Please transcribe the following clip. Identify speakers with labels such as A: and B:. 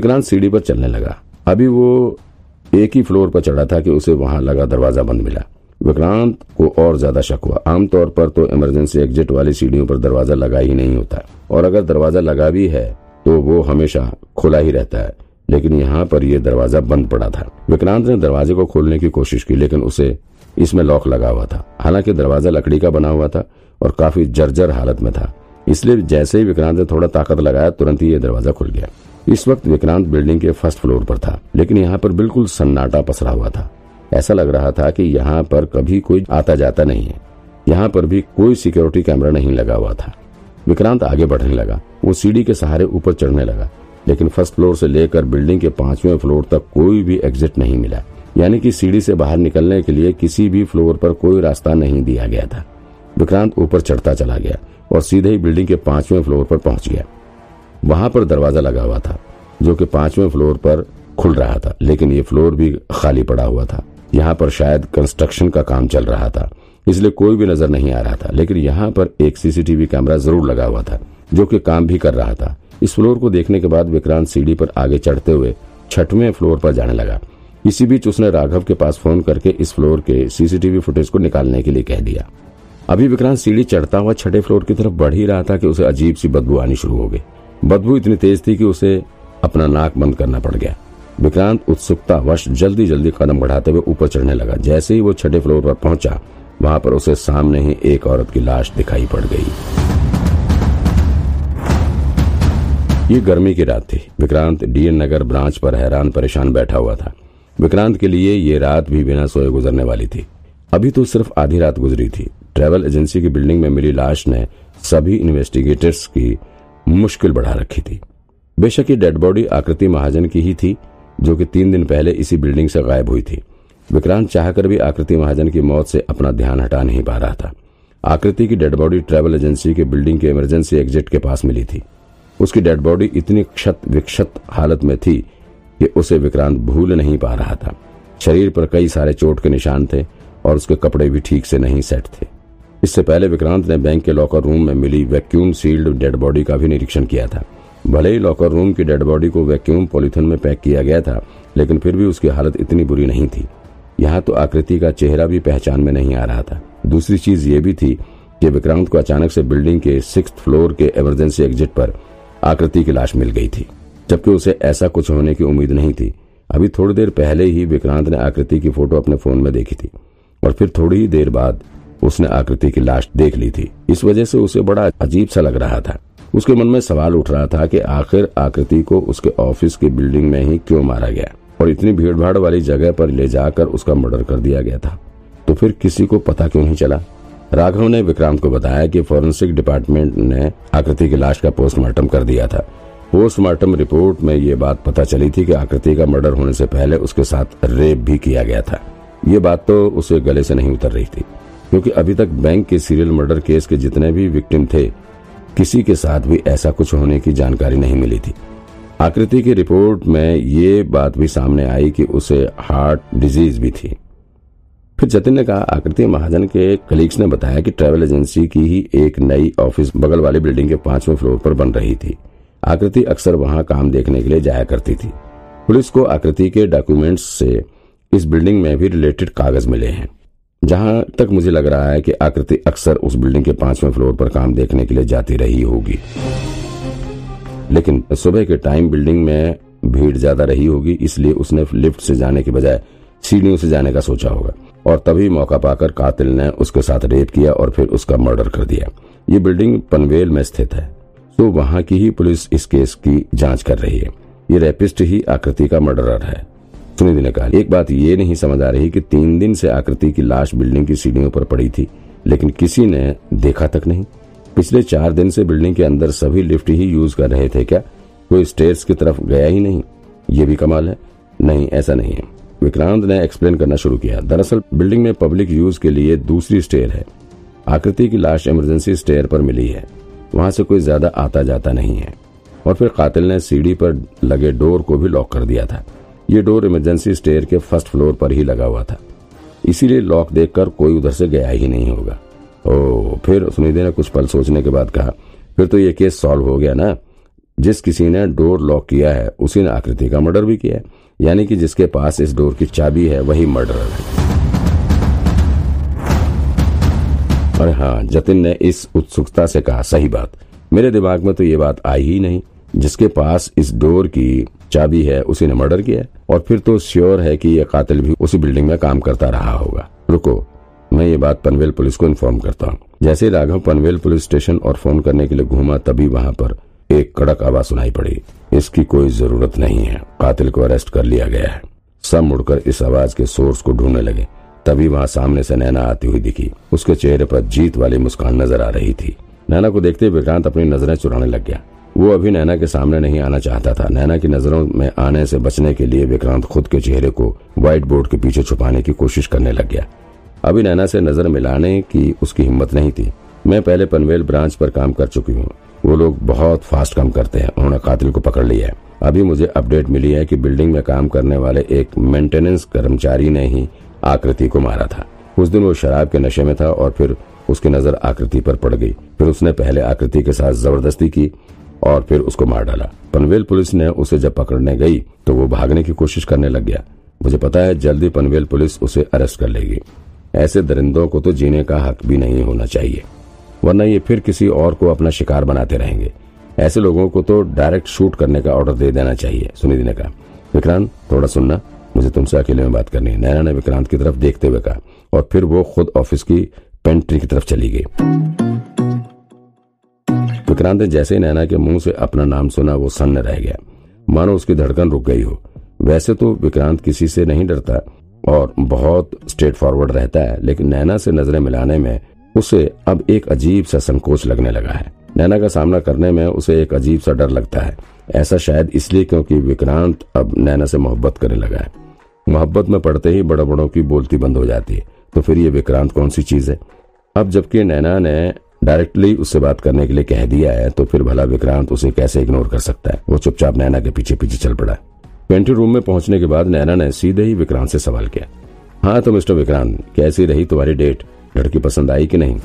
A: विक्रांत सीढ़ी पर चलने लगा। अभी वो एक ही फ्लोर पर चढ़ा था कि उसे वहाँ लगा दरवाज़ा बंद मिला। विक्रांत को और ज़्यादा शक हुआ। आमतौर पर तो इमरजेंसी एग्जिट वाली सीढ़ियों पर दरवाज़ा लगा ही नहीं होता। और अगर दरवाज़ा लगा भी है तो वो हमेशा खुला ही रहता है। लेकिन यहाँ पर यह दरवाज़ा बंद पड़ा था। विक्रांत ने दरवाजे को खोलने की कोशिश की, लेकिन उसे इसमें लॉक लगा हुआ था। हालाँकि दरवाज़ा लकड़ी का बना हुआ था और काफ़ी जर्जर हालत में था। इसलिए जैसे ही विक्रांत ने थोड़ा ताकत लगाया, तुरंत ही यह दरवाज़ा खुल गया। इस वक्त विक्रांत बिल्डिंग के फ़र्स्ट फ्लोर पर था, लेकिन यहाँ पर बिल्कुल सन्नाटा पसरा हुआ था। ऐसा लग रहा था कि यहाँ पर कभी कोई आता जाता नहीं है। यहाँ पर भी कोई सिक्योरिटी कैमरा नहीं लगा हुआ था। विक्रांत आगे बढ़ने लगा। वो सीढ़ी के सहारे ऊपर चढ़ने लगा, लेकिन फ़र्स्ट फ्लोर से लेकर बिल्डिंग के पाँचवें फ्लोर तक कोई भी एग्जिट नहीं मिला। यानी कि सीढ़ी से बाहर निकलने के लिए किसी भी फ्लोर पर कोई रास्ता नहीं दिया गया था। विक्रांत ऊपर चढ़ता चला गया और सीधे ही बिल्डिंग के पाँचवें फ्लोर पर पहुँच गया। वहाँ पर दरवाज़ा लगा हुआ था, जो कि पाँचवें फ्लोर पर खुल रहा था, लेकिन ये फ्लोर भी खाली पड़ा हुआ था। यहाँ पर शायद कंस्ट्रक्शन का काम चल रहा था, इसलिए कोई भी नज़र नहीं आ रहा था, लेकिन यहाँ पर एक सीसीटीवी कैमरा ज़रूर लगा हुआ था, जो कि काम भी कर रहा था। इस फ्लोर को देखने के बाद विक्रांत सीढ़ी पर आगे चढ़ते हुए छठवें फ्लोर पर जाने लगा। इसी बीच उसने राघव के पास फ़ोन करके इस फ्लोर के सीसीटीवी फुटेज को निकालने के लिए कह दिया। अभी विक्रांत सीढ़ी चढ़ता हुआ छठे फ्लोर की तरफ़ बढ़ ही रहा था कि उसे अजीब सी बदबू आनी शुरू हो गई। बदबू इतनी तेज थी कि उसे अपना नाक बंद करना पड़ गया। विक्रांत उत्सुकता वश जल्दी जल्दी कदम बढ़ाते हुए ऊपर चढ़ने लगा। जैसे ही वो छठे फ्लोर पर पहुँचा, वहाँ पर उसे सामने ही एक औरत की लाश दिखाई पड़ गई। ये गर्मी की रात थी। विक्रांत डीएन नगर ब्रांच पर हैरान परेशान बैठा हुआ था। विक्रांत के लिए ये रात भी बिना सोए गुजरने वाली थी। अभी तो सिर्फ़ आधी रात गुजरी थी। ट्रेवल एजेंसी की बिल्डिंग में मिली लाश ने सभी इन्वेस्टिगेटर्स की मुश्किल बढ़ा रखी थी। बेशक ये डेड बॉडी आकृति महाजन की ही थी, जो कि तीन दिन पहले इसी बिल्डिंग से गायब हुई थी। विक्रांत चाहकर भी आकृति महाजन की मौत से अपना ध्यान हटा नहीं पा रहा था। आकृति की डेड बॉडी ट्रेवल एजेंसी के बिल्डिंग के इमरजेंसी एग्जिट के पास मिली थी। उसकी डेड बॉडी इतनी क्षत विक्षत हालत में थी कि उसे विक्रांत भूल नहीं पा रहा था। शरीर पर कई सारे चोट के निशान थे और उसके कपड़े भी ठीक से नहीं सेट थे। इससे पहले विक्रांत ने बैंक के लॉकर रूम में मिली वैक्यूम सील्ड डेड बॉडी का भी निरीक्षण किया था। भले ही लॉकर रूम की डेड बॉडी को वैक्यूम पॉलिथीन में पैक किया गया था, लेकिन फिर भी उसकी हालत इतनी बुरी नहीं थी। यहाँ तो आकृति का चेहरा भी पहचान में नहीं आ रहा था। दूसरी चीज़ ये भी थी कि विक्रांत को अचानक से बिल्डिंग के सिक्स फ्लोर के इमरजेंसी एग्जिट पर आकृति की लाश मिल गई थी, जबकि उसे ऐसा कुछ होने की उम्मीद नहीं थी। अभी थोड़ी देर पहले ही विक्रांत ने आकृति की फ़ोटो अपने फ़ोन में देखी थी, और फिर थोड़ी ही देर बाद उसने आकृति की लाश देख ली थी। इस वजह से उसे बड़ा अजीब सा लग रहा था। उसके मन में सवाल उठ रहा था कि आखिर आकृति को उसके ऑफ़िस की बिल्डिंग में ही क्यों मारा गया? और इतनी भीड़ भाड़ वाली जगह पर ले जाकर उसका मर्डर कर दिया गया था। तो फिर किसी को पता क्यों नहीं चला? राघव ने विक्रांत को बताया कि फॉरेंसिक डिपार्टमेंट ने आकृति की लाश का पोस्टमार्टम कर दिया था। पोस्टमार्टम रिपोर्ट में ये बात पता चली थी कि आकृति का मर्डर होने से पहले उसके साथ रेप भी किया गया था। ये बात तो उसे गले से नहीं उतर रही थी। क्योंकि अभी तक बैंक के सीरियल मर्डर केस के जितने भी विक्टिम थे, किसी के साथ भी ऐसा कुछ होने की जानकारी नहीं मिली थी। आकृति की रिपोर्ट में ये बात भी सामने आई कि उसे हार्ट डिज़ीज़ भी थी। फिर जतिन ने कहा, आकृति महाजन के कलीग्स ने बताया कि ट्रैवल एजेंसी की ही एक नई ऑफ़िस बगल वाली बिल्डिंग के पाँचवें फ्लोर पर बन रही थी। आकृति अक्सर वहाँ काम देखने के लिए जाया करती थी। पुलिस को आकृति के डॉक्यूमेंट्स से इस बिल्डिंग में भी रिलेटेड कागज़ मिले हैं। जहाँ तक मुझे लग रहा है कि आकृति अक्सर उस बिल्डिंग के पाँचवें फ्लोर पर काम देखने के लिए जाती रही होगी। लेकिन सुबह के टाइम बिल्डिंग में भीड़ ज़्यादा रही होगी, इसलिए उसने लिफ्ट से जाने के बजाय सीढ़ियों से जाने का सोचा होगा। और तभी मौका पाकर कातिल ने उसके साथ रेप किया और फिर उसका मर्डर कर दिया। ये बिल्डिंग पनवेल में स्थित है। तो वहाँ की ही पुलिस इस केस की जाँच कर रही है। ये रेपिस्ट ही आकृति का मर्डरर है। सुनिधि ने कहा एक बात ये नहीं समझ आ रही कि तीन दिन से आकृति की लाश बिल्डिंग की सीढ़ियों पर पड़ी थी, लेकिन किसी ने देखा तक नहीं। पिछले चार दिन से बिल्डिंग के अंदर सभी लिफ्ट ही यूज़ कर रहे थे क्या? कोई स्टेयर्स की तरफ़ गया ही नहीं। ये भी कमाल है। नहीं, ऐसा नहीं है। विक्रांत ने एक्सप्लेन करना शुरू किया। दरअसल, बिल्डिंग में पब्लिक यूज़ के लिए दूसरी स्टेयर है। आकृति की लाश इमरजेंसी स्टेयर पर मिली है। वहाँ से कोई ज़्यादा आता जाता नहीं है। और फिर कातिल ने सीढ़ी पर लगे डोर को भी लॉक कर दिया था। ये डोर इमरजेंसी स्टेयर के फ़र्स्ट फ्लोर पर ही लगा हुआ था। इसीलिए लॉक देखकर कोई उधर से गया ही नहीं होगा। ओ फिर सुनिधि ने कुछ पल सोचने के बाद कहा, फिर तो ये केस सॉल्व हो गया ना। जिस किसी ने डोर लॉक किया है, उसी ने आकृति का मर्डर भी किया है। यानी कि जिसके पास इस डोर की चाबी है, वही मर्डरर है। और हाँ जतिन ने इस उत्सुकता से कहा, सही बात। मेरे दिमाग में तो ये बात आई ही नहीं। जिसके पास इस डोर की चाबी है, उसी ने मर्डर किया और फिर तो श्योर है कि यह कातिल भी उसी बिल्डिंग में काम करता रहा होगा। रुको, मैं ये बात पनवेल पुलिस को इन्फॉर्म करता हूँ। जैसे राघव पनवेल पुलिस स्टेशन और फ़ोन करने के लिए घूमा, तभी वहाँ पर एक कड़क आवाज़ सुनाई पड़ी। इसकी कोई ज़रूरत नहीं है। कातिल को अरेस्ट कर लिया गया है। सब मुड़कर इस आवाज़ के सोर्स को ढूँढने लगे। तभी वहाँ सामने से नैना आती हुई दिखी। उसके चेहरे पर जीत वाली मुस्कान नज़र आ रही थी। नैना को देखते विक्रांत अपनी नज़रें चुराने लग गया। वो अभी नैना के सामने नहीं आना चाहता था। नैना की नज़रों में आने से बचने के लिए विक्रांत खुद के चेहरे को व्हाइट बोर्ड के पीछे छुपाने की कोशिश करने लग गया। अभी नैना से नज़र मिलाने की उसकी हिम्मत नहीं थी। मैं पहले पनवेल ब्रांच पर काम कर चुकी हूँ। वो लोग बहुत फास्ट काम करते हैं। उन्होंने कातिल को पकड़ लिया है। अभी मुझे अपडेट मिली है कि बिल्डिंग में काम करने वाले एक मेंटेनेंस कर्मचारी ने ही आकृति को मारा था। उस दिन वो शराब के नशे में था और फिर उसकी नज़र आकृति पर पड़ गई। फिर उसने पहले आकृति के साथ ज़बरदस्ती की और फिर उसको मार डाला। पनवेल पुलिस ने उसे जब पकड़ने गई तो वो भागने की कोशिश करने लग गया। मुझे पता है, जल्दी पनवेल पुलिस उसे अरेस्ट कर लेगी। ऐसे दरिंदों को तो जीने का हक भी नहीं होना चाहिए। वरना ये फिर किसी और को अपना शिकार बनाते रहेंगे। ऐसे लोगों को तो डायरेक्ट शूट करने का ऑर्डर दे देना चाहिए सुनिधि ने कहा। विक्रांत, थोड़ा सुनना। मुझे तुमसे अकेले में बात करनी है। नैना ने विक्रांत की तरफ़ देखते हुए कहा, और फिर वो खुद ऑफ़िस की पेंट्री की तरफ़ चली गई। विक्रांत ने जैसे ही नैना के मुँह से अपना नाम सुना, वो सन्न रह गया। मानो उसकी धड़कन रुक गई हो। वैसे तो विक्रांत किसी से नहीं डरता और बहुत स्ट्रेट फॉरवर्ड रहता है, लेकिन नैना से नज़रें मिलाने में उसे अब एक अजीब सा संकोच लगने लगा है। नैना का सामना करने में उसे एक अजीब सा डर लगता है। ऐसा शायद इसलिए क्योंकि विक्रांत अब नैना से मोहब्बत करने लगा है। मोहब्बत में पड़ते ही बड़ा बड़ों की बोलती बंद हो जाती है। तो फिर ये विक्रांत कौन सी चीज़ है? अब जबकि नैना ने डायरेक्टली उससे बात करने के लिए कह दिया है तो फिर भला विक्रांत उसे कैसे इग्नोर कर सकता है? वो चुपचाप नैना के पीछे पीछे चल पड़ा। पेंटिंग रूम में पहुँचने के बाद नैना ने सीधे ही विक्रांत से सवाल किया। हाँ तो मिस्टर विक्रांत, कैसी रही तुम्हारी डेट? लड़की पसंद आई कि नहीं?